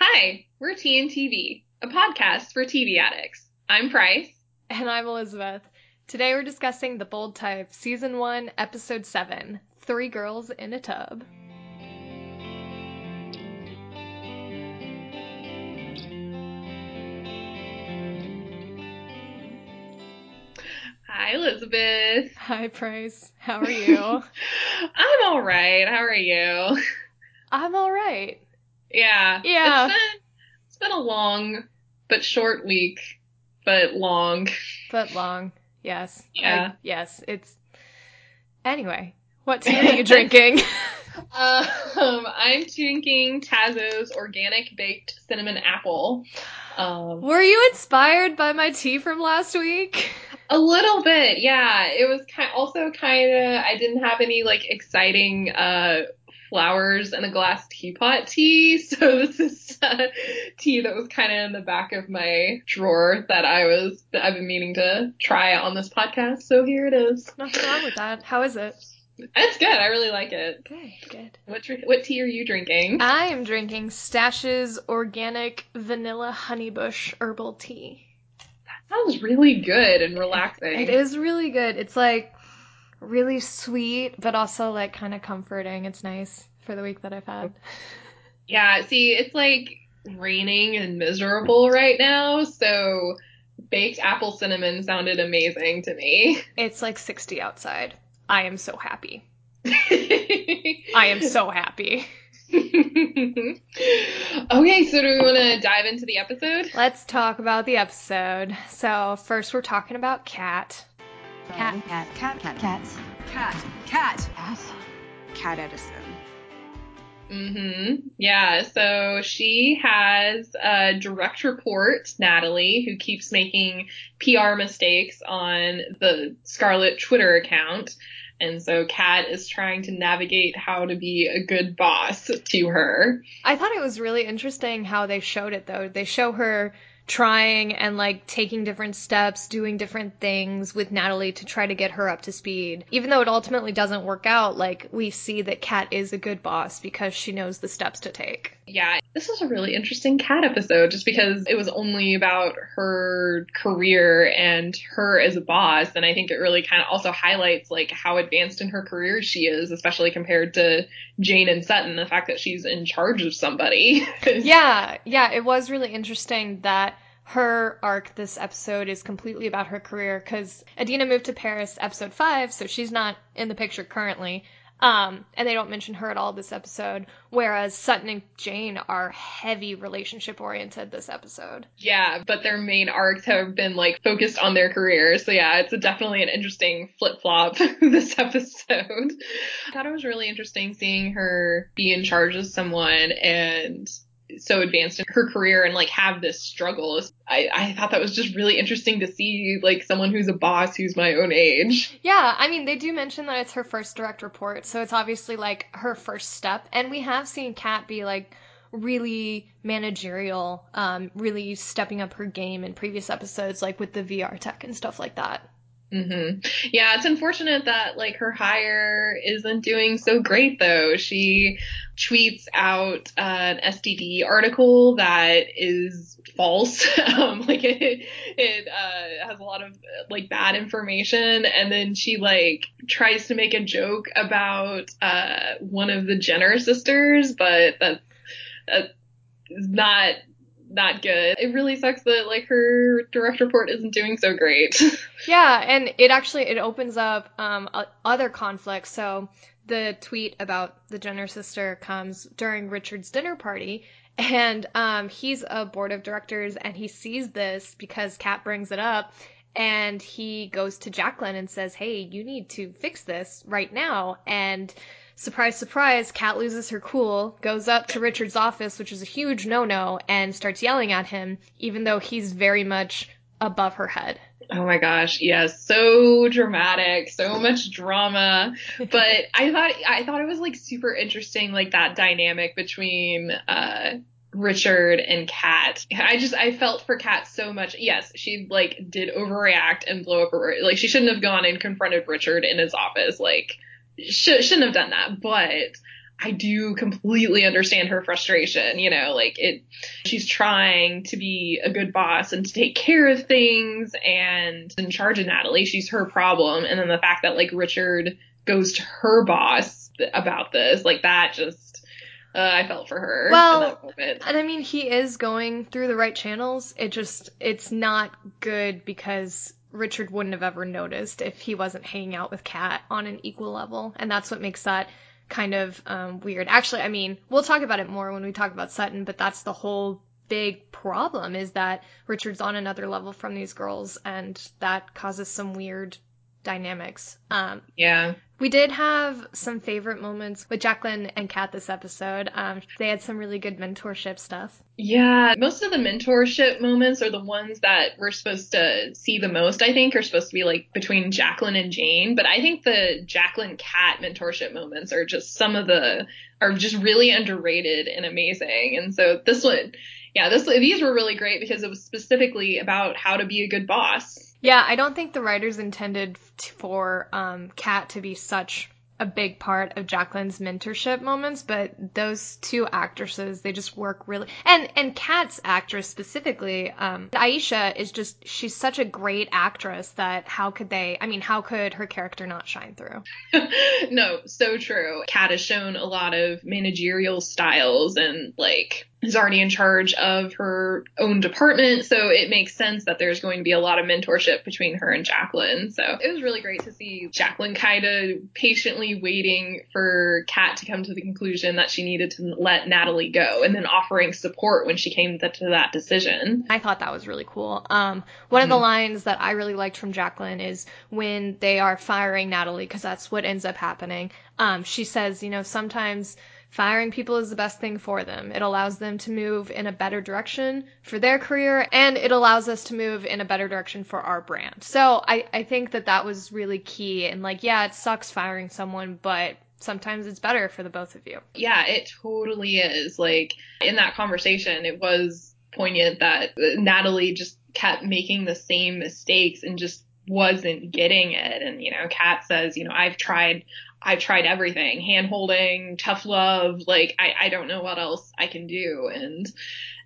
Hi, we're TNTV, a podcast for TV addicts. I'm Price. And I'm Elizabeth. Today we're discussing The Bold Type, Season 1, Episode 7 Three Girls in a Tub. Hi, Elizabeth. Hi, Price. How are you? I'm all right. How are you? I'm all right. Yeah. Yeah. It's been, it's been a long but short week, but long. But long. Yes. Yeah. I- yes. It's. Anyway, what tea are you drinking? Um, I'm drinking Tazo's organic baked cinnamon apple. Um, Were you inspired by my tea from last week? A little bit, yeah. It was ki also kind of. I didn't have any like exciting uh flowers and a glass teapot tea, so this is uh, tea that was kind of in the back of my drawer that I was that I've been meaning to try on this podcast. So here it is. Nothing wrong with that. How is it? It's good. I really like it. Good, good. What what tea are you drinking? I am drinking Stash's organic vanilla honeybush herbal tea. That sounds really good and relaxing. It is really good. It's like really sweet, but also like kind of comforting. It's nice for the week that I've had. Yeah, see, it's like raining and miserable right now, so baked apple cinnamon sounded amazing to me. It's like 60 outside. I am so happy. I am so happy. okay, so do we want to dive into the episode? Let's talk about the episode. So, first we're talking about Kat. Cat, cat, cat, cat, cats. Cat, cat, cat. Kat Edison. hmm Yeah, so she has a direct report, Natalie, who keeps making PR mistakes on the Scarlet Twitter account. And so Kat is trying to navigate how to be a good boss to her. I thought it was really interesting how they showed it though. They show her trying and like taking different steps, doing different things with Natalie to try to get her up to speed. Even though it ultimately doesn't work out, like we see that Kat is a good boss because she knows the steps to take. Yeah, this was a really interesting Kat episode just because it was only about her career and her as a boss. And I think it really kind of also highlights like how advanced in her career she is, especially compared to Jane and Sutton, the fact that she's in charge of somebody. Yeah, yeah, it was really interesting that her arc this episode is completely about her career because Adena moved to Paris episode five, so she's not in the picture currently. Um, and they don't mention her at all this episode, whereas Sutton and Jane are heavy relationship oriented this episode. Yeah, but their main arcs have been like focused on their careers. So yeah, it's definitely an interesting flip flop this episode. I thought it was really interesting seeing her be in charge of someone and so advanced in her career and like have this struggle. I, I thought that was just really interesting to see like someone who's a boss who's my own age. Yeah, I mean, they do mention that it's her first direct report, so it's obviously like her first step. And we have seen Kat be like really managerial, um, really stepping up her game in previous episodes, like with the VR tech and stuff like that. Hmm Yeah, it's unfortunate that like her hire isn't doing so great though. She tweets out an STD article that is false. um, like it, it uh, has a lot of like bad information, and then she like tries to make a joke about uh, one of the Jenner sisters, but that that is not not good. It really sucks that like her direct report isn't doing so great. Yeah, and it actually it opens up um, other conflicts. So the tweet about the Jenner sister comes during Richard's dinner party, and um, he's a board of directors, and he sees this because Kat brings it up, and he goes to Jacqueline and says, "Hey, you need to fix this right now." And surprise, surprise, Kat loses her cool, goes up to Richard's office, which is a huge no-no, and starts yelling at him, even though he's very much above her head. Oh my gosh, yes, so dramatic, so much drama. But I thought I thought it was like super interesting, like that dynamic between uh Richard and Kat. I just I felt for Kat so much. Yes, she like did overreact and blow up her like she shouldn't have gone and confronted Richard in his office. Like sh- shouldn't have done that. But I do completely understand her frustration, you know, like it, she's trying to be a good boss and to take care of things and in charge of Natalie. She's her problem. And then the fact that like Richard goes to her boss about this, like that just, uh, I felt for her. Well, and I mean, he is going through the right channels. It just, it's not good because Richard wouldn't have ever noticed if he wasn't hanging out with Kat on an equal level. And that's what makes that kind of um, weird. Actually, I mean, we'll talk about it more when we talk about Sutton, but that's the whole big problem is that Richard's on another level from these girls, and that causes some weird dynamics. Um, yeah. We did have some favorite moments with Jacqueline and Kat this episode. Um, they had some really good mentorship stuff. Yeah, most of the mentorship moments are the ones that we're supposed to see the most, I think, are supposed to be like between Jacqueline and Jane. But I think the Jacqueline Kat mentorship moments are just some of the, are just really underrated and amazing. And so this one, yeah, this, these were really great because it was specifically about how to be a good boss yeah, I don't think the writers intended for um, Kat to be such a big part of Jacqueline's mentorship moments, but those two actresses, they just work really and and Kat's actress specifically, um, Aisha is just she's such a great actress that how could they I mean, how could her character not shine through? no, so true. Kat has shown a lot of managerial styles and like is already in charge of her own department. So it makes sense that there's going to be a lot of mentorship between her and Jacqueline. So it was really great to see Jacqueline kind of patiently waiting for Kat to come to the conclusion that she needed to let Natalie go and then offering support when she came to, to that decision. I thought that was really cool. Um, one mm-hmm. of the mm-hmm. lines that I really liked from Jacqueline is when they are firing Natalie, because that's what ends up happening. Um, she says, you know, sometimes Firing people is the best thing for them. It allows them to move in a better direction for their career and it allows us to move in a better direction for our brand. So I, I think that that was really key. And like, yeah, it sucks firing someone, but sometimes it's better for the both of you. Yeah, it totally is. Like in that conversation, it was poignant that Natalie just kept making the same mistakes and just wasn't getting it. And, you know, Kat says, you know, I've tried I've tried everything, hand holding, tough love, like I, I don't know what else I can do. And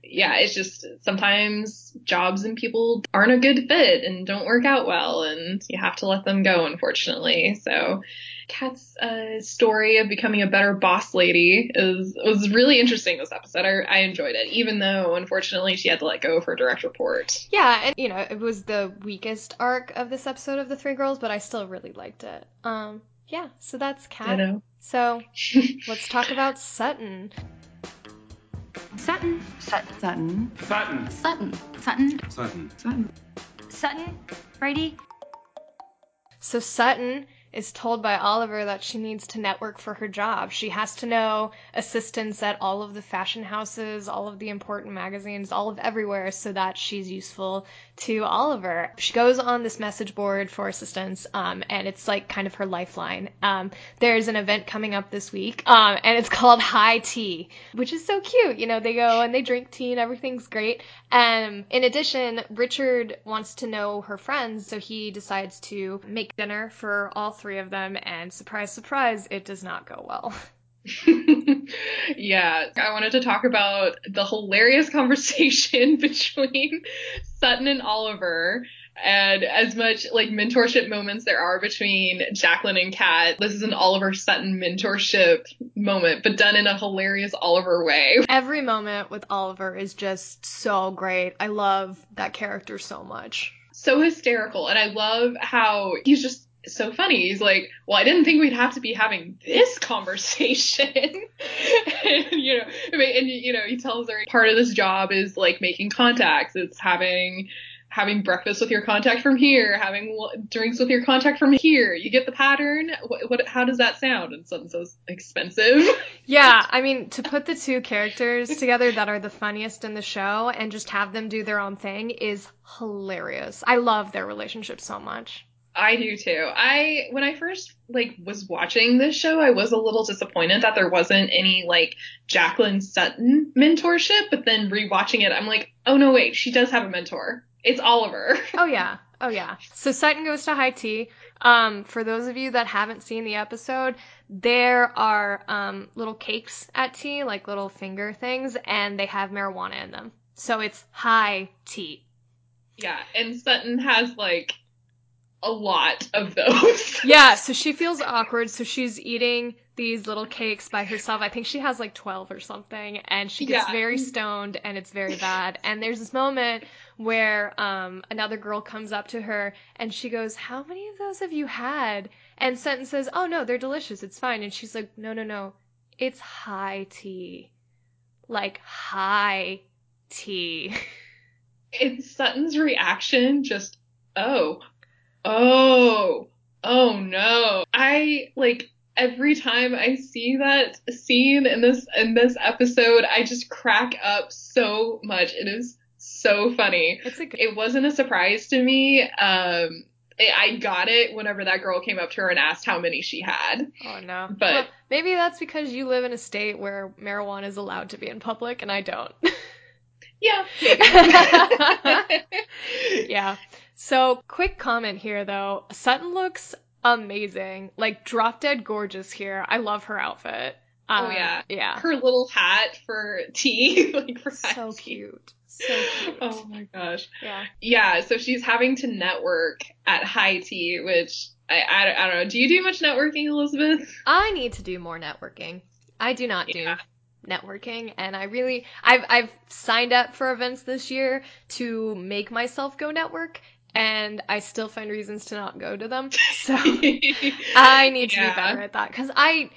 yeah, it's just sometimes jobs and people aren't a good fit and don't work out well and you have to let them go, unfortunately. So Kat's uh, story of becoming a better boss lady is was really interesting this episode. I, I enjoyed it, even though unfortunately she had to let go of her direct report. Yeah, and you know it was the weakest arc of this episode of the Three Girls, but I still really liked it. Um, yeah, so that's Kat. So let's talk about Sutton. Sutton. Sutton. Sutton. Sutton. Sutton. Sutton. Sutton. Sutton. Sutton. Brady. So Sutton is told by Oliver that she needs to network for her job. She has to know assistants at all of the fashion houses, all of the important magazines, all of everywhere so that she's useful to Oliver. She goes on this message board for assistants, um, and it's like kind of her lifeline. Um, there's an event coming up this week, um, and it's called High Tea, which is so cute. You know, they go and they drink tea and everything's great. And in addition, Richard wants to know her friends, so he decides to make dinner for all three of them, and surprise, surprise, it does not go well. yeah, I wanted to talk about the hilarious conversation between Sutton and Oliver. And as much like mentorship moments there are between Jacqueline and Kat, this is an Oliver Sutton mentorship moment, but done in a hilarious Oliver way. Every moment with Oliver is just so great. I love that character so much. So hysterical. And I love how he's just so funny. He's like, well, I didn't think we'd have to be having this conversation. and, you know, and, you know, he tells her part of this job is like making contacts. It's having, having breakfast with your contact from here, having drinks with your contact from here. You get the pattern. What, what how does that sound? And something so expensive. yeah, I mean, to put the two characters together that are the funniest in the show and just have them do their own thing is hilarious. I love their relationship so much. I do too. I when I first like was watching this show, I was a little disappointed that there wasn't any like Jacqueline Sutton mentorship, but then rewatching it, I'm like, oh no, wait, she does have a mentor. It's Oliver. Oh yeah. Oh yeah. So Sutton goes to high tea. Um, for those of you that haven't seen the episode, there are um, little cakes at tea, like little finger things, and they have marijuana in them. So it's high tea. Yeah, and Sutton has like a lot of those. Yeah, so she feels awkward, so she's eating these little cakes by herself. I think she has like 12 or something, and she gets Yeah. very stoned, and it's very bad. And there's this moment where um, another girl comes up to her, and she goes, How many of those have you had? And Sutton says, Oh no, they're delicious, it's fine. And she's like, No, no, no, it's high tea. Like high tea. And Sutton's reaction just, oh, oh, oh no. I like every time I see that scene in this in this episode, I just crack up so much. It is so funny. Good. It wasn't a surprise to me. Um, I I got it whenever that girl came up to her and asked how many she had. Oh no. But- Well, maybe that's because you live in a state where marijuana is allowed to be in public and I don't. Yeah. yeah. So, quick comment here though. Sutton looks amazing. Like drop dead gorgeous here. I love her outfit. Oh, Um, yeah. Yeah. Her little hat for tea, like for So cute. So cute. Oh my gosh. Yeah. Yeah, so she's having to network at high tea, which I, I, I don't know. Do you do much networking, Elizabeth? I need to do more networking. I do not do Yeah. networking and I really I've I've signed up for events this year to make myself go network and I still find reasons to not go to them. So I need to Yeah. be better at that cuz I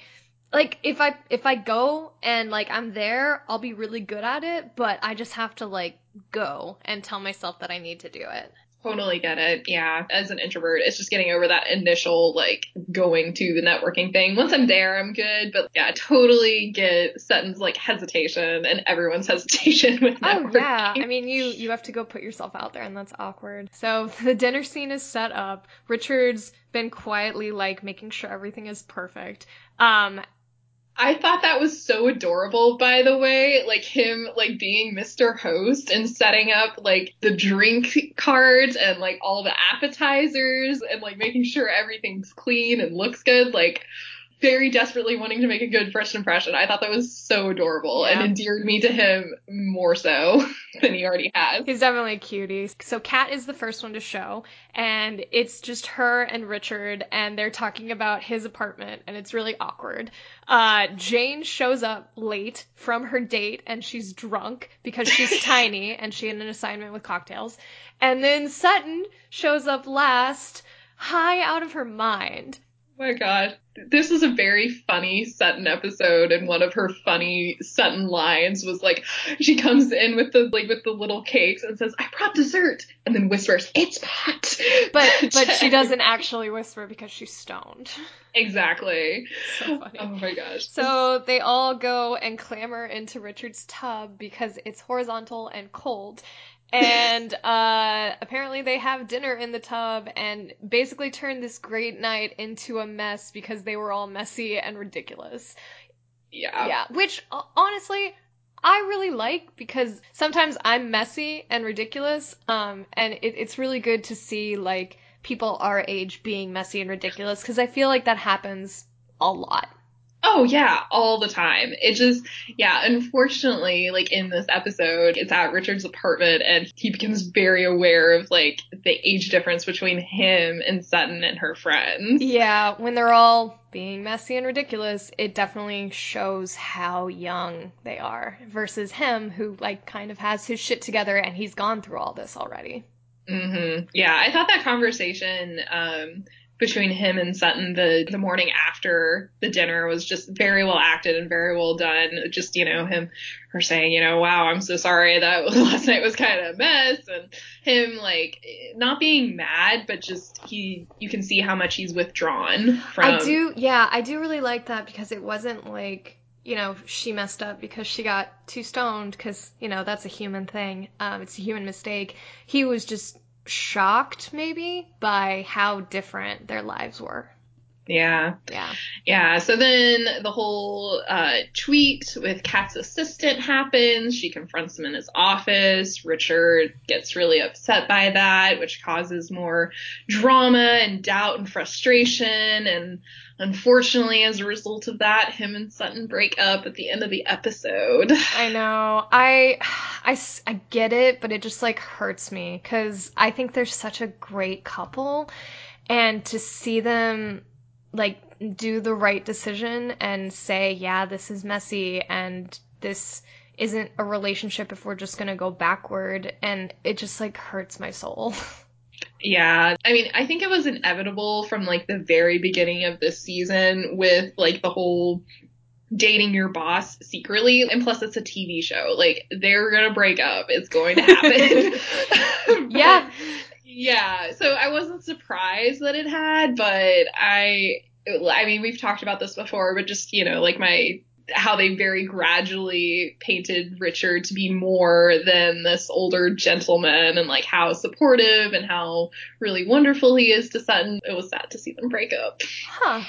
like if I if I go and like I'm there, I'll be really good at it, but I just have to like go and tell myself that I need to do it. Totally get it. Yeah. As an introvert, it's just getting over that initial, like, going to the networking thing. Once I'm there, I'm good. But yeah, I totally get Sutton's, like, hesitation and everyone's hesitation with networking. Oh yeah, I mean you you have to go put yourself out there and that's awkward. So the dinner scene is set up. Richard's been quietly like making sure everything is perfect. Um I thought that was so adorable, by the way. Like him, like being Mr. Host and setting up like the drink cards and like all the appetizers and like making sure everything's clean and looks good. Like very desperately wanting to make a good first impression. I thought that was so adorable Yeah. and endeared me to him more so than he already has. he's definitely a cutie. So Kat is the first one to show and it's just her and Richard and they're talking about his apartment and it's really awkward. Uh Jane shows up late from her date and she's drunk because she's tiny and she had an assignment with cocktails. And then Sutton shows up last high out of her mind. Oh my god. This was a very funny Sutton episode and one of her funny Sutton lines was like she comes in with the like with the little cakes and says, I brought dessert and then whispers, It's pot But but she doesn't actually whisper because she's stoned. Exactly. So funny. Oh my gosh. So they all go and clamber into Richard's tub because it's horizontal and cold. And uh, apparently they have dinner in the tub and basically turn this great night into a mess because they were all messy and ridiculous. yeah. Yeah, which honestly I really like because sometimes I'm messy and ridiculous, um, and it, it's really good to see like people our age being messy and ridiculous because I feel like that happens a lot. Oh yeah, all the time. It just yeah, unfortunately, like in this episode, it's at Richard's apartment and he becomes very aware of like the age difference between him and Sutton and her friends. Yeah, when they're all being messy and ridiculous, it definitely shows how young they are versus him who like kind of has his shit together and he's gone through all this already. hmm Yeah, I thought that conversation um, between him and Sutton the the morning after the dinner was just very well acted and very well done. Just you know him, her saying you know wow I'm so sorry that last night was kind of a mess, and him like not being mad but just he you can see how much he's withdrawn from. I do, yeah, I do really like that because it wasn't like, you know, she messed up because she got too stoned because, you know, that's a human thing. Um, it's a human mistake. He was just shocked maybe by how different their lives were. Yeah. Yeah. Yeah. So then the whole uh, tweet with Kat's assistant happens. She confronts him in his office. Richard gets really upset by that, which causes more drama and doubt and frustration. And unfortunately, as a result of that, him and Sutton break up at the end of the episode. I know. I, I, I get it, but it just like hurts me because I think they're such a great couple. And to see them like do the right decision and say, yeah, this is messy and this isn't a relationship if we're just going to go backward. And it just like hurts my soul. Yeah. I mean, I think it was inevitable from like the very beginning of this season with like the whole dating your boss secretly. And plus it's a TV show. Like they're going to break up. It's going to happen. Yeah. Yeah. So I wasn't surprised that it had, but I, I mean, we've talked about this before, but just, you know, like my, how they very gradually painted Richard to be more than this older gentleman and like how supportive and how really wonderful he is to Sutton. It was sad to see them break up. Huh.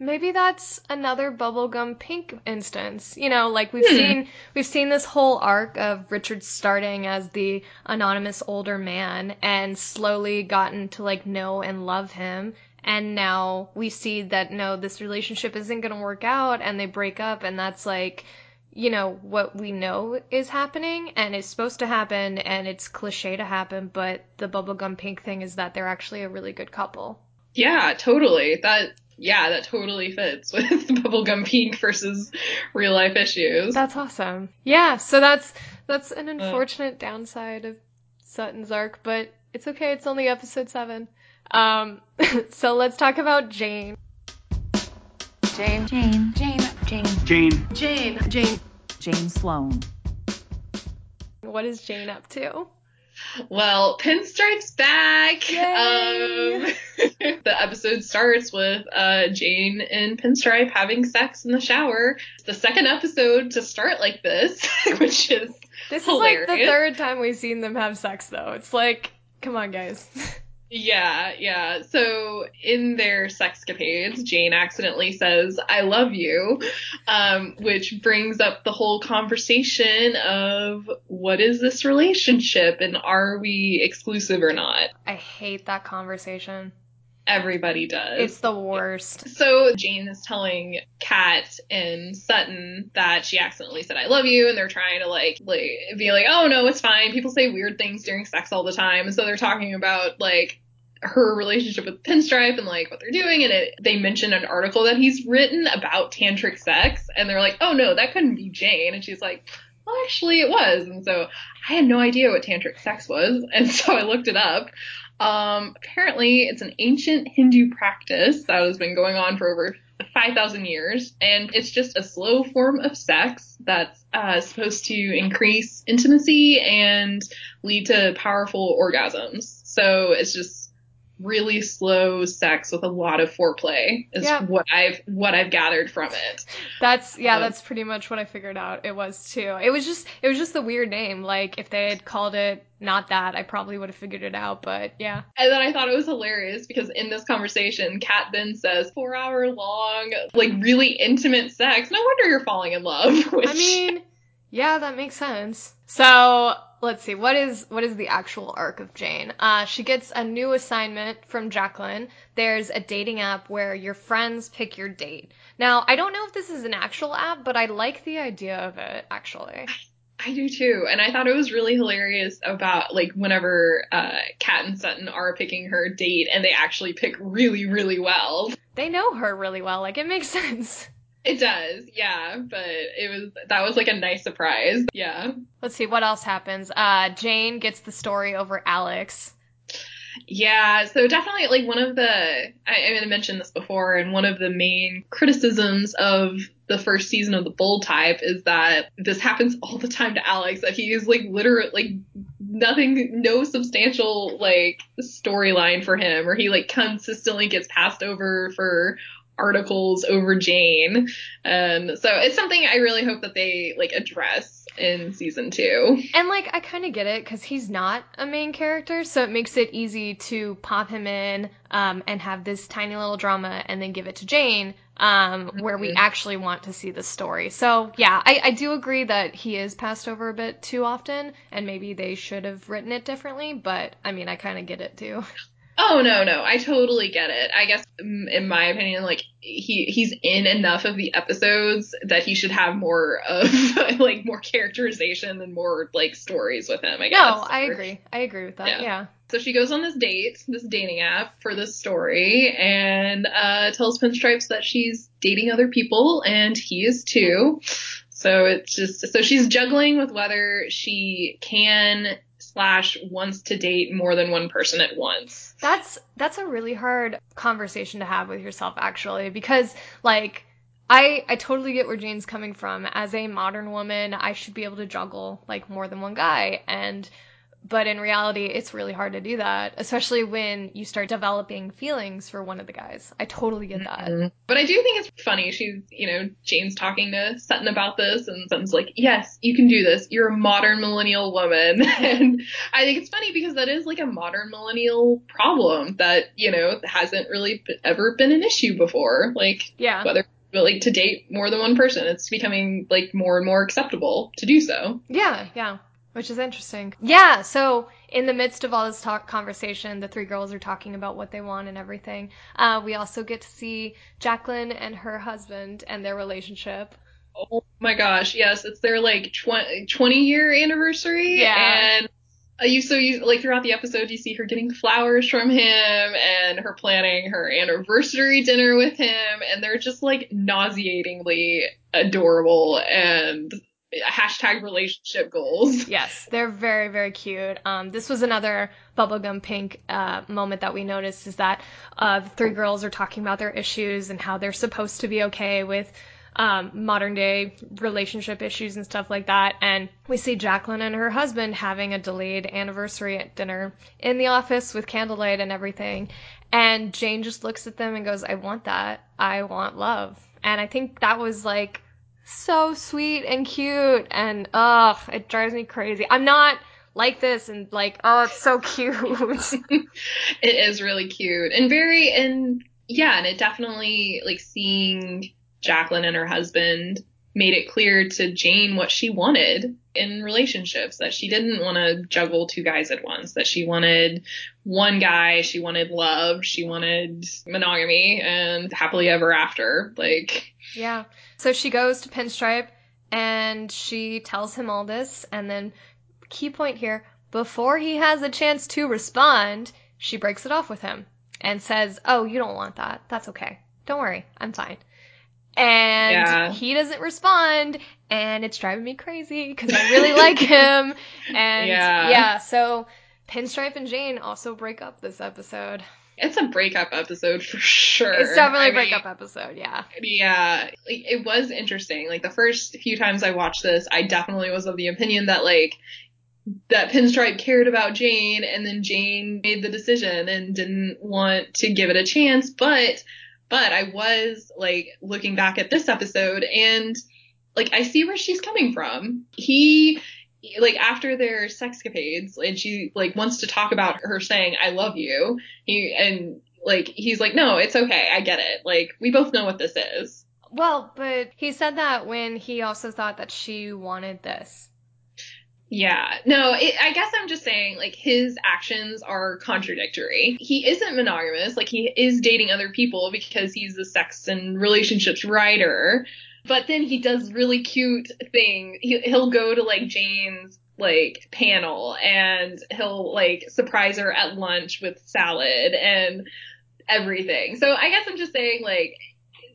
Maybe that's another bubblegum pink instance. You know, like we've Hmm. seen we've seen this whole arc of Richard starting as the anonymous older man and slowly gotten to like know and love him. And now we see that no, this relationship isn't gonna work out and they break up and that's like you know, what we know is happening and is supposed to happen and it's cliche to happen, but the bubblegum pink thing is that they're actually a really good couple. Yeah, totally. That, yeah, that totally fits with the bubblegum pink versus real life issues. That's awesome. Yeah, so that's that's an unfortunate downside of Sutton's arc, but it's okay. It's only episode seven. Um, so let's talk about Jane. Jane. Jane. Jane. Jane. Jane. Jane, Jane, Jane Sloan. What is Jane up to? Well, Pinstripe's back. Um, the episode starts with uh, Jane and Pinstripe having sex in the shower. It's the second episode to start like this, which is This is like the third time we've seen them have sex, though. It's like, come on, guys. yeah, yeah. So in their sexcapades, Jane accidentally says "I love you," um, which brings up the whole conversation of what is this relationship and are we exclusive or not? I hate that conversation. Everybody does. It's the worst. So Jane is telling Kat and Sutton that she accidentally said "I love you," and they're trying to like, like be like, "Oh no, it's fine." People say weird things during sex all the time, and so they're talking about like her relationship with Pinstripe and like what they're doing, and it, they mention an article that he's written about tantric sex, and they're like, "Oh no, that couldn't be Jane," and she's like. Well, actually, it was, and so I had no idea what tantric sex was, and so I looked it up. Um, apparently, it's an ancient Hindu practice that has been going on for over 5,000 years, and it's just a slow form of sex that's uh, supposed to increase intimacy and lead to powerful orgasms. So it's just really slow sex with a lot of foreplay is Yeah. what I've what I've gathered from it. That's yeah, Um, that's pretty much what I figured out. It was too. It was just it was just the weird name. Like if they had called it not that, I probably would have figured it out. But yeah, And then I thought it was hilarious because in this conversation, Kat then says four hour long, like really intimate sex. No wonder you're falling in love. Which, I mean, yeah, that makes sense. So let's see, what is what is the actual arc of Jane? Uh, she gets a new assignment from Jacqueline. There's a dating app where your friends pick your date. Now, I don't know if this is an actual app, but I like the idea of it actually. I do too. And I thought it was really hilarious about like whenever uh, Kat and Sutton are picking her date and they actually pick really, really well. They know her really well. Like it makes sense. It does, yeah. But it was that was like a nice surprise. Yeah. Let's see what else happens. Uh, Jane gets the story over Alex. Yeah, so definitely like one of the I, I mean I mentioned this before, and one of the main criticisms of the first season of the Bold Type is that this happens all the time to Alex. That he is like literally like nothing, no substantial like storyline for him, or he like consistently gets passed over for articles over Jane, and so it's something I really hope that they like address. in season two. And like I kind of get it because he's not a main character, so it makes it easy to pop him in um, and have this tiny little drama, and then give it to Jane, um, where we Mhm. actually want to see the story. So yeah, I, I do agree that he is passed over a bit too often, and maybe they should have written it differently. But I mean, I kind of get it too. Oh no, no, I totally get it. I guess mm, in my opinion, like he he's in enough of the episodes that he should have more of like more characterization and more like stories with him. I guess. No, I Or- agree. I agree with that. Yeah. Yeah. So she goes on this date, this dating app for this story, and uh, tells Pinstripes that she's dating other people, and he is too. So it's just so she's juggling with whether she can slash wants to date more than one person at once. That's that's a really hard conversation to have with yourself actually because like I I totally get where Jane's coming from. As a modern woman, I should be able to juggle like more than one guy and but in reality, it's really hard to do that, especially when you start developing feelings for one of the guys. I totally get that. Mhm. But I do think it's funny. She's, you know, Jane's talking to Sutton about this, and Sutton's like, "Yes, you can do this. You're a modern millennial woman." and I think it's funny because that is like a modern millennial problem that you know hasn't really b- ever been an issue before. Like Yeah. whether like to date more than one person, it's becoming like more and more acceptable to do so. Yeah, yeah. Which is interesting. Yeah, so in the midst of all this talk conversation, the three girls are talking about what they want and everything. Uh, we also get to see Jacqueline and her husband and their relationship. Oh my gosh, yes, it's their like 20, 20 year anniversary. Yeah. And uh, you so you like throughout the episode you see her getting flowers from him and her planning her anniversary dinner with him and they're just like nauseatingly adorable and hashtag relationship goals. Yes, they're very, very cute. Um, this was another bubblegum pink uh, moment that we noticed is that uh, the three girls are talking about their issues and how they're supposed to be okay with um, modern day relationship issues and stuff like that. And we see Jacqueline and her husband having a delayed anniversary at dinner in the office with candlelight and everything. And Jane just looks at them and goes, I want that. I want love. And I think that was like so sweet and cute and ugh, it drives me crazy. I'm not like this and like, oh, it's so cute. It is really cute and very and yeah, and it definitely like seeing Jacqueline and her husband made it clear to Jane what she wanted in relationships that she didn't want to juggle two guys at once that she wanted one guy she wanted love she wanted monogamy and happily ever after like yeah. So she goes to Pinstripe and she tells him all this and then key point here, before he has a chance to respond, she breaks it off with him and says, "Oh, you don't want that. That's okay. Don't worry. I'm fine." And Yeah. he doesn't respond, and it's driving me crazy because I really like him. And Yeah. yeah, so Pinstripe and Jane also break up this episode. It's a breakup episode for sure It's definitely I a mean, breakup episode, yeah. Yeah, it was interesting. Like the first few times I watched this, I definitely was of the opinion that like that Pinstripe cared about Jane, and then Jane made the decision and didn't want to give it a chance. But but I was like looking back at this episode, and like I see where she's coming from. He like after their sexcapades and she like wants to talk about her saying I love you. He and like he's like no, it's okay. I get it. Like we both know what this is. Well, but he said that when he also thought that she wanted this. Yeah. No, it, I guess I'm just saying like his actions are contradictory. He isn't monogamous. Like he is dating other people because he's a sex and relationships writer. But then he does really cute thing. He, he'll go to like Jane's like panel and he'll like surprise her at lunch with salad and everything. So I guess I'm just saying like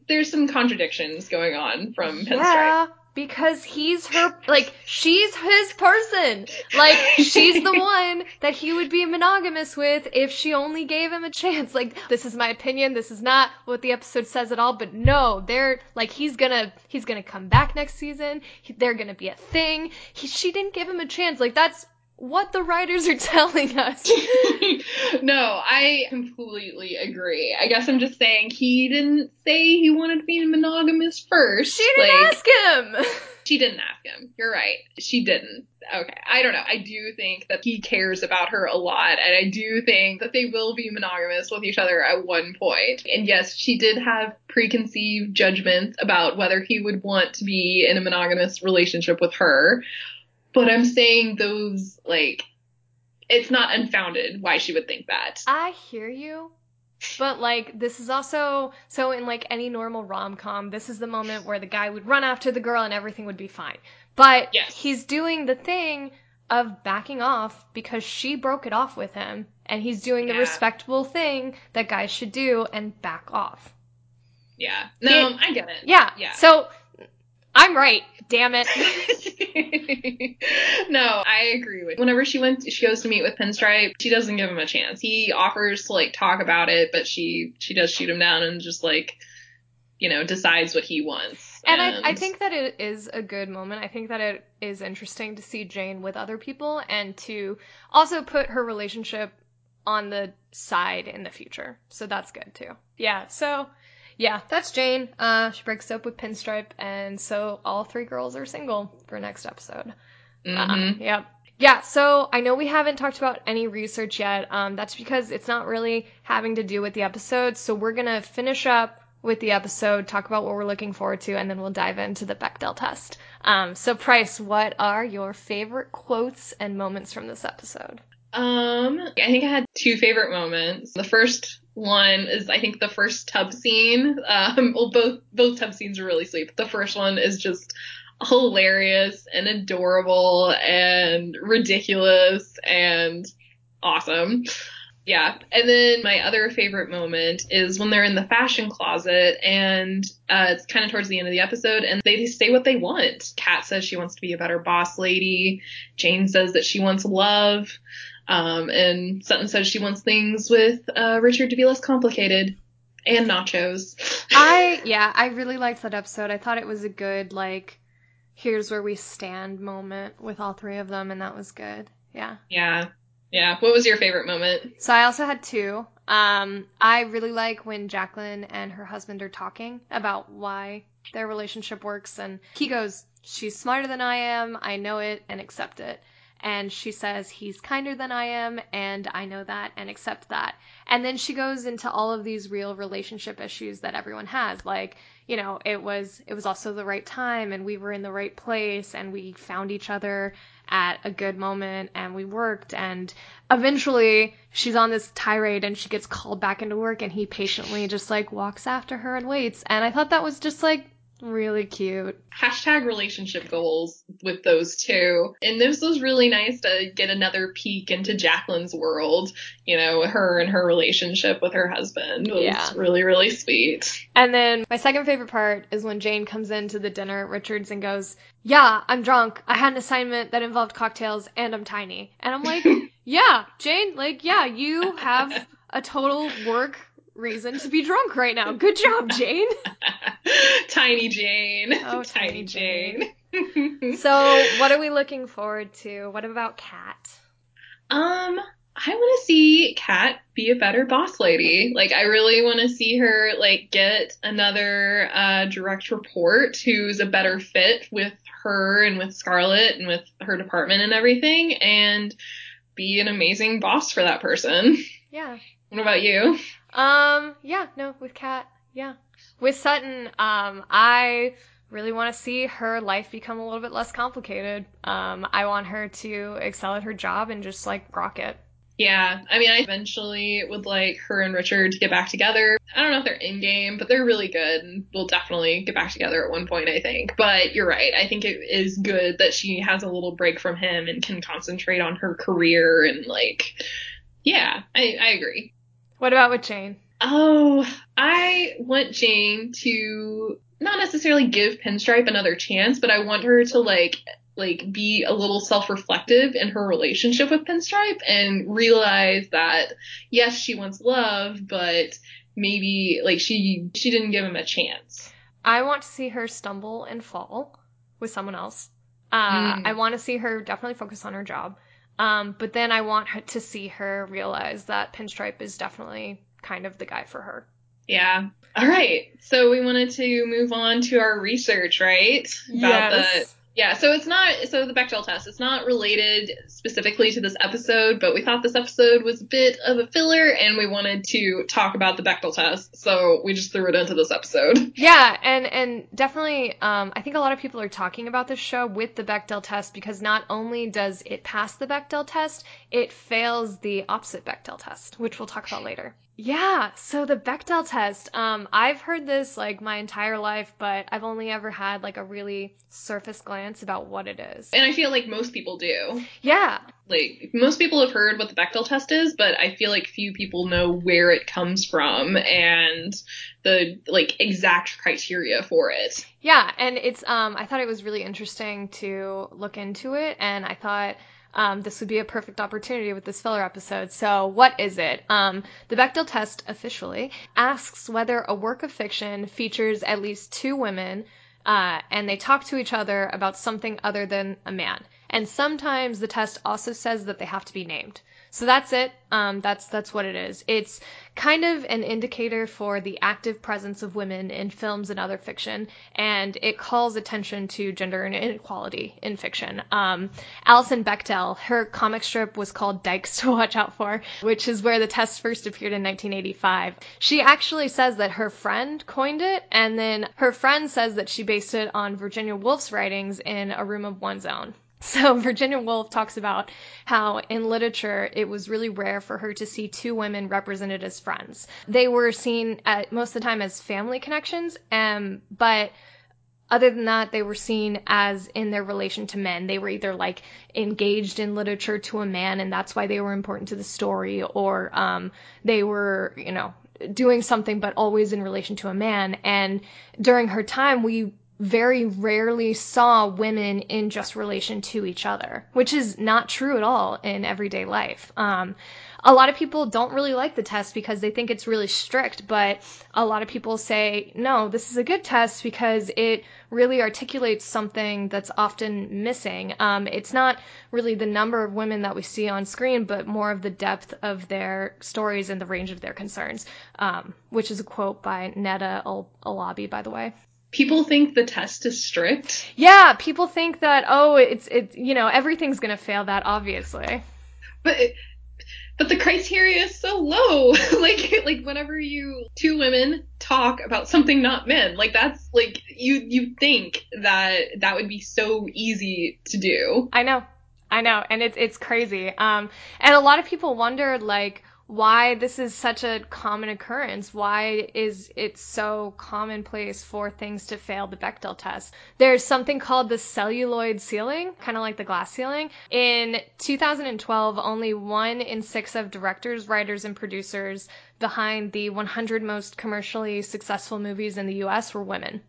there's some contradictions going on from Pinstripe. Yeah, because he's her, like, she's his person. Like, she's the one that he would be monogamous with if she only gave him a chance. Like, this is my opinion. This is not what the episode says at all. But no, they're, like, he's gonna, he's gonna come back next season. He, they're gonna be a thing. He, she didn't give him a chance. Like, that's what the writers are telling us. no, I completely agree. I guess I'm just saying he didn't say he wanted to be monogamous first. She didn't like, ask him. She didn't ask him. You're right. She didn't. Okay. I don't know. I do think that he cares about her a lot, and I do think that they will be monogamous with each other at one point. And yes, she did have preconceived judgments about whether he would want to be in a monogamous relationship with her. But I'm saying those, like, it's not unfounded why she would think that. I hear you. But like this is also so in like any normal rom-com, this is the moment where the guy would run after the girl and everything would be fine. But Yes. he's doing the thing of backing off because she broke it off with him and he's doing the Yeah. respectable thing that guys should do and back off. Yeah. No, I get it. Yeah. Yeah. So I'm right, damn it. no, I agree with. Whenever she went, she goes to meet with Pinstripe. She doesn't give him a chance. He offers to like talk about it, but she she does shoot him down and just like, you know, decides what he wants. And I, I think that it is a good moment. I think that it is interesting to see Jane with other people and to also put her relationship on the side in the future. So that's good too. Yeah. So yeah, that's Jane. Uh, she breaks up with Pinstripe, and so all three girls are single for next episode. Mhm. Uh, yep. Yeah, so I know we haven't talked about any research yet. Um, that's because it's not really having to do with the episode. So we're gonna finish up with the episode, talk about what we're looking forward to, and then we'll dive into the Bechdel test. Um, so Price, what are your favorite quotes and moments from this episode? Um, I think I had two favorite moments. The first one is I think the first tub scene. Um, well, both both tub scenes are really sweet. The first one is just hilarious and adorable and ridiculous and awesome. Yeah. And then my other favorite moment is when they're in the fashion closet and uh, it's kind of towards the end of the episode and they say what they want. Kat says she wants to be a better boss lady. Jane says that she wants love. Um, and Sutton says she wants things with uh, Richard to be less complicated and nachos. I yeah, I really liked that episode. I thought it was a good like here's where we stand moment with all three of them and that was good. Yeah. yeah. Yeah. What was your favorite moment? So I also had two. Um, I really like when Jacqueline and her husband are talking about why their relationship works, and he goes, "She's smarter than I am. I know it and accept it." And she says, "He's kinder than I am, and I know that and accept that." And then she goes into all of these real relationship issues that everyone has, like you know, it was it was also the right time, and we were in the right place, and we found each other at a good moment, and we worked, and eventually she's on this tirade and she gets called back into work and he patiently just like walks after her and waits and i thought that was just like really cute Hashtag relationship goals with those two. And this was really nice to get another peek into Jacqueline's world, you know, her and her relationship with her husband. It was Yeah. really, really sweet. and then my second favorite part is when jane comes into the dinner at richards and goes yeah i'm drunk i had an assignment that involved cocktails and i'm tiny and i'm like yeah jane like yeah you have a total work reason to be drunk right now good job jane Tiny Jane. Oh, Tiny Jane. so what are we looking forward to what about kat Um, I want to see Kat be a better boss lady. Like, I really want to see her like get another uh, direct report who's a better fit with her and with Scarlet and with her department and everything, and be an amazing boss for that person. yeah What about you? Um, yeah, no, with Kat, yeah. With Sutton, um, I really want to see her life become a little bit less complicated. Um, I want her to excel at her job and just like rock it. Yeah, I mean, I eventually would like her and Richard to get back together. I don't know if they're in game, but they're really good and we'll definitely get back together at one point, I think. But you're right. I think it is good that she has a little break from him and can concentrate on her career and like, yeah, I, I agree. What about with Jane? Oh, I want Jane to not necessarily give Pinstripe another chance, but I want her to like like be a little self-reflective in her relationship with Pinstripe and realize that yes, she wants love, but maybe like she she didn't give him a chance. I want to see her stumble and fall with someone else. Uh, Mm. I want to see her definitely focus on her job. Um, but then I want her to see her realize that Pinstripe is definitely kind of the guy for her. Yeah. All right. So we wanted to move on to our research, right? About Yes. Yeah, so it's not so the Bechdel test. It's not related specifically to this episode, but we thought this episode was a bit of a filler, and we wanted to talk about the Bechdel test, so we just threw it into this episode. Yeah, and and definitely, um, I think a lot of people are talking about this show with the Bechdel test because not only does it pass the Bechdel test, it fails the opposite Bechdel test, which we'll talk about later. Yeah, so the Bechdel test, um, I've heard this like my entire life, but I've only ever had like a really surface glance about what it is. And I feel like most people do. Yeah, Like most people have heard what the Bechdel test is, but I feel like few people know where it comes from and the like exact criteria for it. Yeah, and it's um I thought it was really interesting to look into it and I thought um, this would be a perfect opportunity with this filler episode. So, what is it? Um, the Bechdel test officially asks whether a work of fiction features at least two women uh, and they talk to each other about something other than a man. And sometimes the test also says that they have to be named. So that's it. Um, that's that's what it is. It's kind of an indicator for the active presence of women in films and other fiction, and it calls attention to gender inequality in fiction. Um, Alison Bechdel, her comic strip was called Dykes to Watch Out For, which is where the test first appeared in 1985. She actually says that her friend coined it, and then her friend says that she based it on Virginia Woolf's writings in A Room of One's Own. So Virginia Woolf talks about how in literature it was really rare for her to see two women represented as friends. They were seen at most of the time as family connections, um, but other than that, they were seen as in their relation to men. They were either like engaged in literature to a man, and that's why they were important to the story, or um, they were, you know, doing something but always in relation to a man. And during her time, we very rarely saw women in just relation to each other, which is not true at all in everyday life. Um, a lot of people don't really like the test because they think it's really strict, but a lot of people say, no, this is a good test because it really articulates something that's often missing. Um, it's not really the number of women that we see on screen, but more of the depth of their stories and the range of their concerns, um, which is a quote by Neda Al- Ulaby, by the way. People think the test is strict. Yeah, people think that, oh, it's, it's, you know, everything's gonna fail that, obviously. But but the criteria is so low. like like whenever you two women talk about something not men, like that's like you you think that that would be so easy to do. I know. I know. And it's, it's crazy. Um, and a lot of people wonder like, why this is such a common occurrence. Why is it so commonplace for things to fail the Bechdel test? There's something called the celluloid ceiling, kind of like the glass ceiling. In 2012, only one in six of directors, writers, and producers behind the 100 most commercially successful movies in the US were women.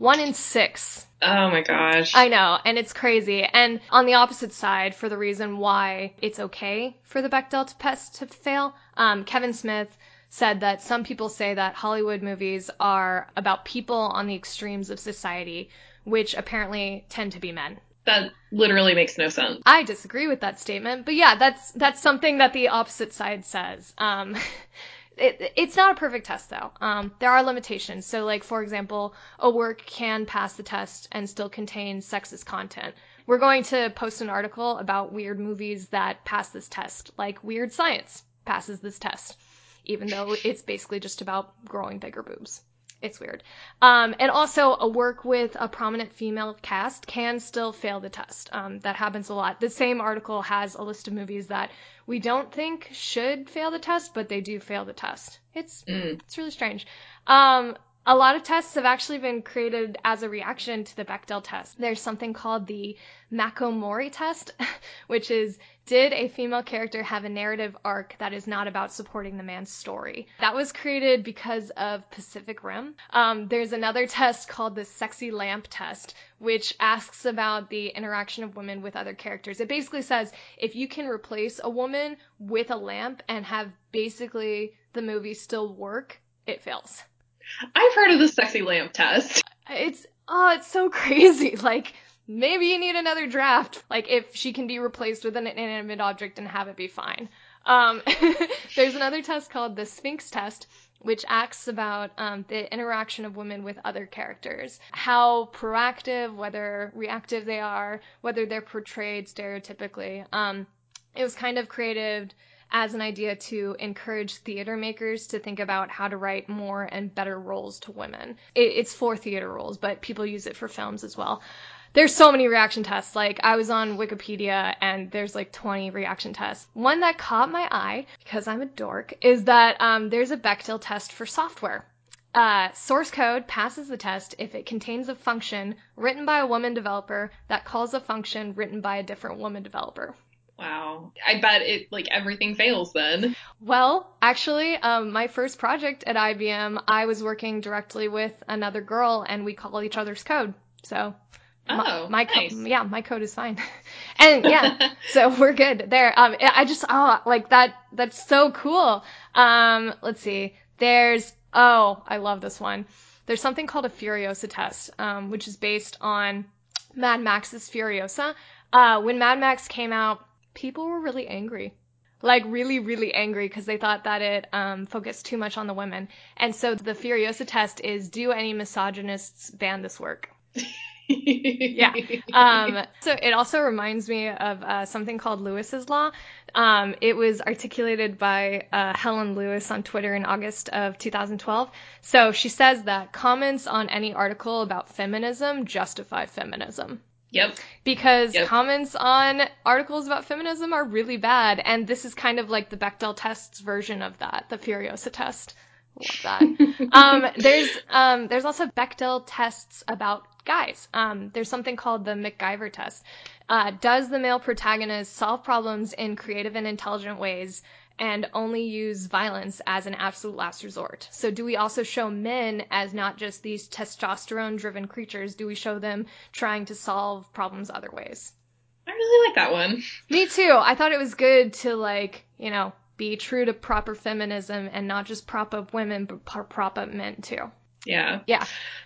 One in six. Oh my gosh. I know, and it's crazy. And on the opposite side, for the reason why it's okay for the Bechdel test to fail, um, Kevin Smith said that some people say that Hollywood movies are about people on the extremes of society, which apparently tend to be men. that literally makes no sense. I disagree with that statement, but yeah, that's that's something that the opposite side says. Um, it, it's not a perfect test though. Um, there are limitations. So, like for example, a work can pass the test and still contain sexist content. We're going to post an article about weird movies that pass this test, like Weird Science passes this test, even though it's basically just about growing bigger boobs. It's weird. Um, and also, a work with a prominent female cast can still fail the test. Um, that happens a lot. The same article has a list of movies that we don't think should fail the test, but they do fail the test. It's Mm. it's really strange. Um, a lot of tests have actually been created as a reaction to the Bechdel test. There's something called the Mako Mori test, which is did a female character have a narrative arc that is not about supporting the man's story? That was created because of Pacific Rim. Um, there's another test called the Sexy Lamp test, which asks about the interaction of women with other characters. It basically says if you can replace a woman with a lamp and have basically the movie still work, it fails. I've heard of the sexy lamp test. It's oh, it's so crazy. Like maybe you need another draft. Like if she can be replaced with an inanimate object and have it be fine. Um, there's another test called the Sphinx test, which asks about um, the interaction of women with other characters, how proactive, whether reactive they are, whether they're portrayed stereotypically. Um, it was kind of created as an idea to encourage theater makers to think about how to write more and better roles to women. It, it's for theater roles, but people use it for films as well there's so many reaction tests. Like I was on Wikipedia and there's like 20 reaction tests. One that caught my eye because I'm a dork is that um, there's a Bechdel test for software. Uh, source code passes the test if it contains a function written by a woman developer that calls a function written by a different woman developer. Wow. I bet it like everything fails then. Well, actually, um, my first project at IBM, I was working directly with another girl and we call each other's code. So Oh, my, my nice. co- yeah, my code is fine. and yeah, so we're good there. Um, I just, oh, like that, that's so cool. Um, let's see. There's, oh, I love this one. There's something called a Furiosa test, um, which is based on Mad Max's Furiosa. Uh, when Mad Max came out, people were really angry. Like really, really angry because they thought that it um, focused too much on the women. And so the Furiosa test is: Do any misogynists ban this work? yeah. Um, so it also reminds me of uh, something called Lewis's Law. Um, it was articulated by uh, Helen Lewis on Twitter in August of 2012. So she says that comments on any article about feminism justify feminism. Yep. Because Yep. comments on articles about feminism are really bad, and this is kind of like the Bechdel test's version of that, the Furiosa test. Love that. um, there's um, there's also Bechdel tests about guys. Um, there's something called the MacGyver test. Uh, does the male protagonist solve problems in creative and intelligent ways and only use violence as an absolute last resort? So do we also show men as not just these testosterone driven creatures? Do we show them trying to solve problems other ways? I really like that one. Me too. I thought it was good to like, you know, be true to proper feminism and not just prop up women, but prop up men too. Yeah. Yeah.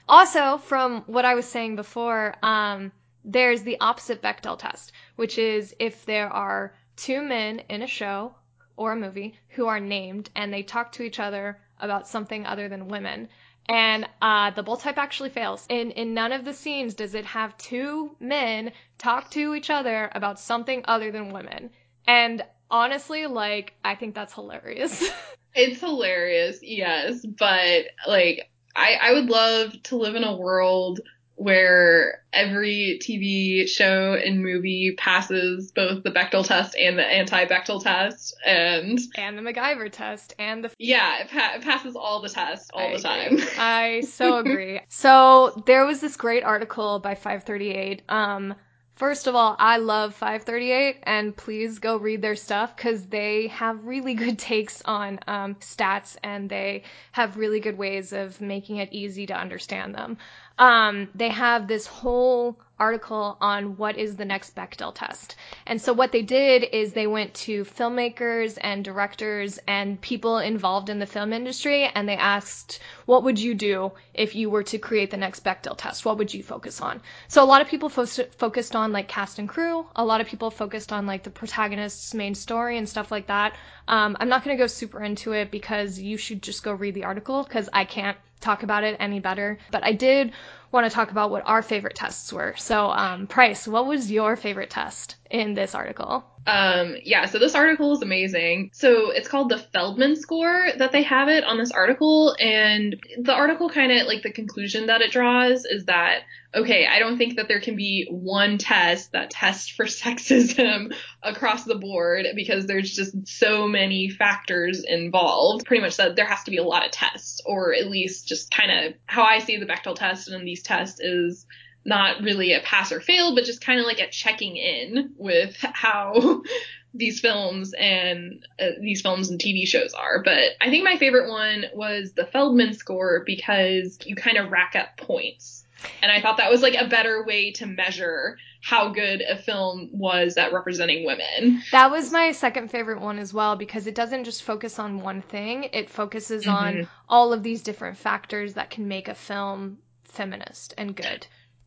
Also, from what I was saying before, um, there's the opposite Bechdel test, which is if there are two men in a show or a movie who are named and they talk to each other about something other than women. And uh, the Bold Type actually fails. In in none of the scenes does it have two men talk to each other about something other than women. And honestly, like I think that's hilarious. It's hilarious, yes, but like I I would love to live in a world where every TV show and movie passes both the Bechdel test and the anti-Bechdel test and and the MacGyver test and the yeah, it, pa- it passes all the tests all I the time. I so agree. So there was this great article by 538. Um, first of all, I love 538, and please go read their stuff because they have really good takes on um, stats and they have really good ways of making it easy to understand them. Um, they have this whole article on what is the next Bechdel test. And so what they did is they went to filmmakers and directors and people involved in the film industry and they asked, what would you do if you were to create the next Bechdel test? What would you focus on? So a lot of people fo- focused on like cast and crew. A lot of people focused on like the protagonist's main story and stuff like that. Um, I'm not going to go super into it because you should just go read the article because I can't talk about it any better. But I did want to talk about what our favorite tests were. So, um, Price, what was your favorite test in this article? Um, yeah, so this article is amazing. So it's called the Feldman score that they have it on this article. And the article kind of like the conclusion that it draws is that, okay, I don't think that there can be one test that tests for sexism across the board because there's just so many factors involved. Pretty much that there has to be a lot of tests, or at least just kind of how I see the Bechdel test and these tests is not really a pass or fail, but just kind of like a checking in with how these films and uh, these films and TV shows are. But I think my favorite one was the Feldman score because you kind of rack up points. And I thought that was like a better way to measure how good a film was at representing women. That was my second favorite one as well because it doesn't just focus on one thing, it focuses on Mhm. all of these different factors that can make a film feminist and good.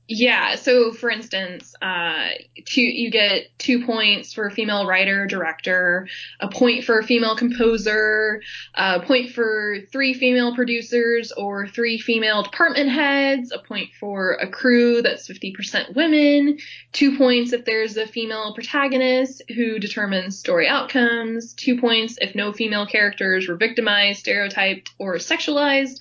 Yeah. So, for instance, uh, two, you get two points for a female writer director, a point for a female composer, a point for three female producers or three female department heads, a point for a crew that's 50% women, two points if there's a female protagonist who determines story outcomes, two points if no female characters were victimized, stereotyped, or sexualized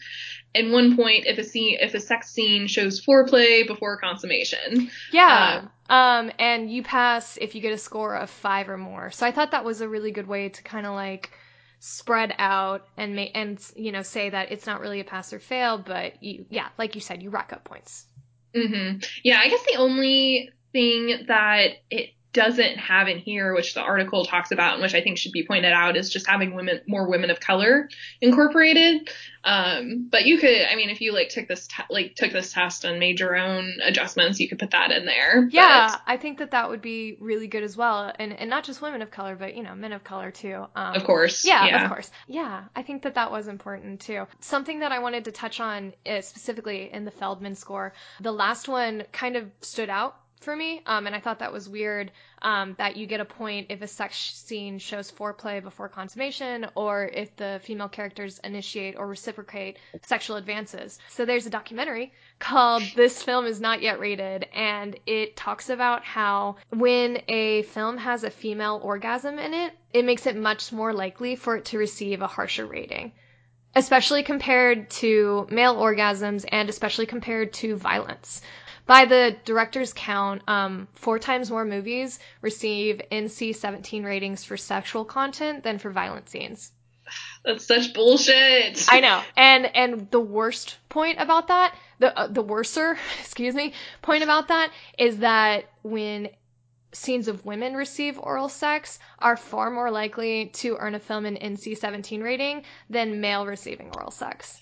and one point if a scene if a sex scene shows foreplay before consummation. Yeah. Uh, um and you pass if you get a score of 5 or more. So I thought that was a really good way to kind of like spread out and make and you know say that it's not really a pass or fail, but you yeah, like you said, you rack up points. Mhm. Yeah, I guess the only thing that it doesn't have in here, which the article talks about and which I think should be pointed out, is just having women, more women of color incorporated. Um, but you could, I mean, if you like took this, te- like took this test and made your own adjustments, you could put that in there. Yeah, but, I think that that would be really good as well, and and not just women of color, but you know, men of color too. Um, of course. Yeah, yeah, of course. Yeah, I think that that was important too. Something that I wanted to touch on uh, specifically in the Feldman score, the last one kind of stood out for me. Um, and I thought that was weird um, that you get a point if a sex scene shows foreplay before consummation or if the female characters initiate or reciprocate sexual advances. So there's a documentary called This Film Is Not Yet Rated, and it talks about how when a film has a female orgasm in it, it makes it much more likely for it to receive a harsher rating especially compared to male orgasms and especially compared to violence. By the director's count, um, four times more movies receive NC-17 ratings for sexual content than for violent scenes. That's such bullshit. I know. And and the worst point about that, the uh, the worser, excuse me, point about that is that when scenes of women receive oral sex are far more likely to earn a film an NC-17 rating than male receiving oral sex.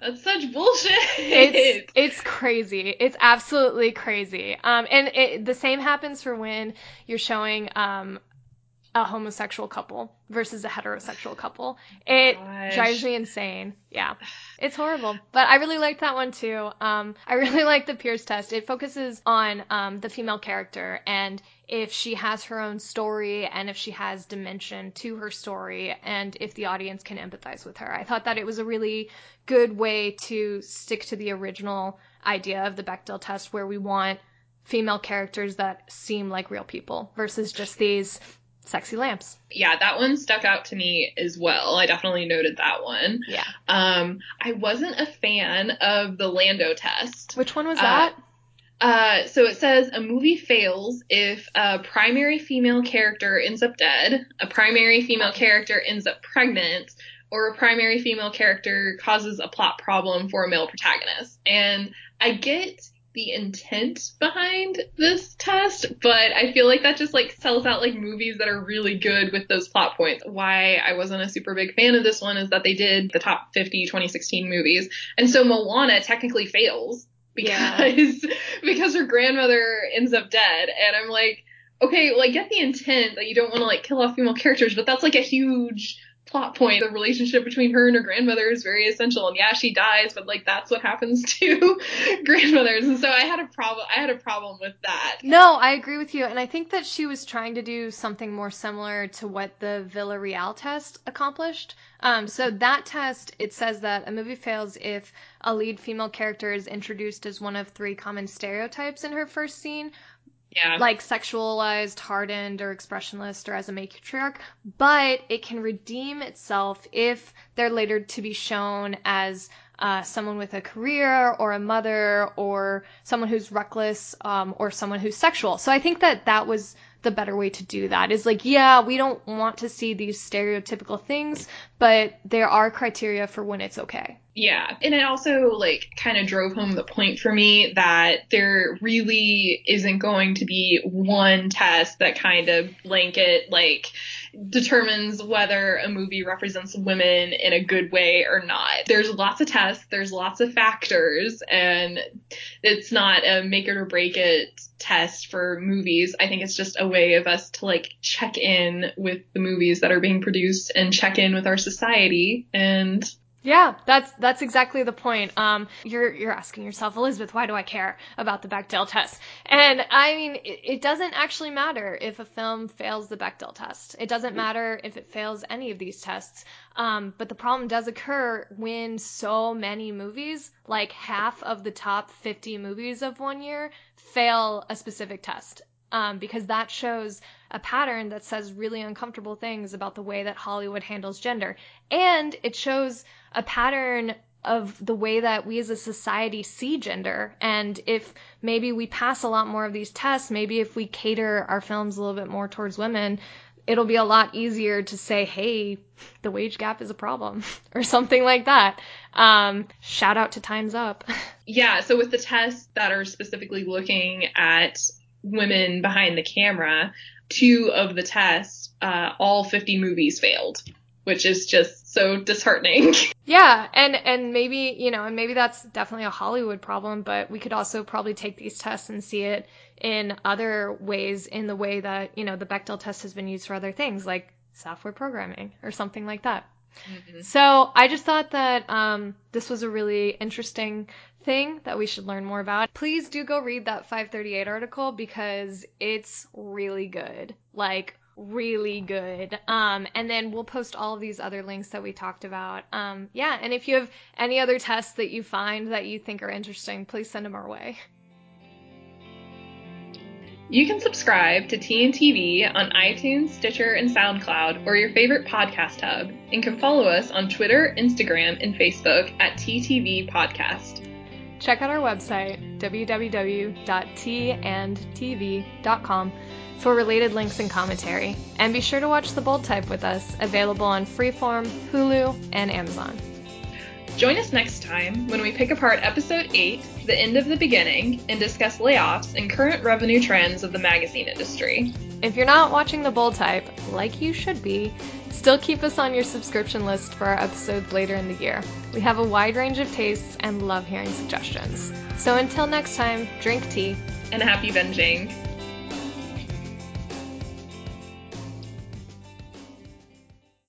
That's such bullshit. It's it's crazy. It's absolutely crazy. Um, and it, the same happens for when you're showing um a homosexual couple versus a heterosexual couple. It Gosh. drives me insane. Yeah. It's horrible. But I really liked that one too. Um, I really like the Peirce test. It focuses on um, the female character and if she has her own story and if she has dimension to her story and if the audience can empathize with her. I thought that it was a really good way to stick to the original idea of the Bechdel test where we want female characters that seem like real people versus just these sexy lamps. Yeah, that one stuck out to me as well. I definitely noted that one. Yeah. Um, I wasn't a fan of the Landau test. Which one was that? Uh, Uh, so it says a movie fails if a primary female character ends up dead, a primary female character ends up pregnant, or a primary female character causes a plot problem for a male protagonist. And I get the intent behind this test, but I feel like that just like sells out like movies that are really good with those plot points. Why I wasn't a super big fan of this one is that they did the top 50 2016 movies. And so Moana technically fails because yeah. because her grandmother ends up dead and I'm like okay, like get the intent that you don't want to like kill off female characters, but that's like a huge plot point. The relationship between her and her grandmother is very essential. And yeah, she dies, but like that's what happens to grandmothers. And so I had a problem. I had a problem with that. No, I agree with you. And I think that she was trying to do something more similar to what the Villarreal test accomplished. Um, so that test, it says that a movie fails if a lead female character is introduced as one of three common stereotypes in her first scene, yeah. like sexualized, hardened, or expressionless, or as a matriarch, but it can redeem itself if they're later to be shown as uh, someone with a career or a mother or someone who's reckless um, or someone who's sexual. So I think that that was the better way to do that is like, yeah, we don't want to see these stereotypical things, but there are criteria for when it's okay. Yeah. And it also like kind of drove home the point for me that there really isn't going to be one test that kind of blanket like determines whether a movie represents women in a good way or not. There's lots of tests, there's lots of factors, and it's not a make it or break it test for movies. I think it's just a way of us to like check in with the movies that are being produced and check in with our society and Yeah, that's that's exactly the point. Um, you're you're asking yourself, Elizabeth, why do I care about the Bechdel test? And I mean, it, it doesn't actually matter if a film fails the Bechdel test. It doesn't matter if it fails any of these tests. Um, but the problem does occur when so many movies, like half of the top 50 movies of one year, fail a specific test. Um, because that shows a pattern that says really uncomfortable things about the way that Hollywood handles gender. And it shows a pattern of the way that we as a society see gender. And if maybe we pass a lot more of these tests, maybe if we cater our films a little bit more towards women, it'll be a lot easier to say, hey, the wage gap is a problem or something like that. Um, shout out to Time's Up. Yeah, so with the tests that are specifically looking at women behind the camera, two of the tests, uh, all 50 movies failed, which is just so disheartening. Yeah, and and maybe you know, and maybe that's definitely a Hollywood problem, but we could also probably take these tests and see it in other ways, in the way that you know the Bechdel test has been used for other things, like software programming or something like that. Mm-hmm. So I just thought that um, this was a really interesting thing that we should learn more about. Please do go read that 538 article because it's really good. Like really good. Um, and then we'll post all of these other links that we talked about. Um, yeah, and if you have any other tests that you find that you think are interesting, please send them our way. You can subscribe to TNTV on iTunes, Stitcher, and SoundCloud, or your favorite podcast hub, and can follow us on Twitter, Instagram, and Facebook at TTV Podcast. Check out our website, www.tandtv.com for related links and commentary. And be sure to watch The Bold Type with us, available on Freeform, Hulu, and Amazon. Join us next time when we pick apart Episode 8, The End of the Beginning, and discuss layoffs and current revenue trends of the magazine industry. If you're not watching The Bold Type, like you should be, still keep us on your subscription list for our episodes later in the year. We have a wide range of tastes and love hearing suggestions. So until next time, drink tea and happy binging.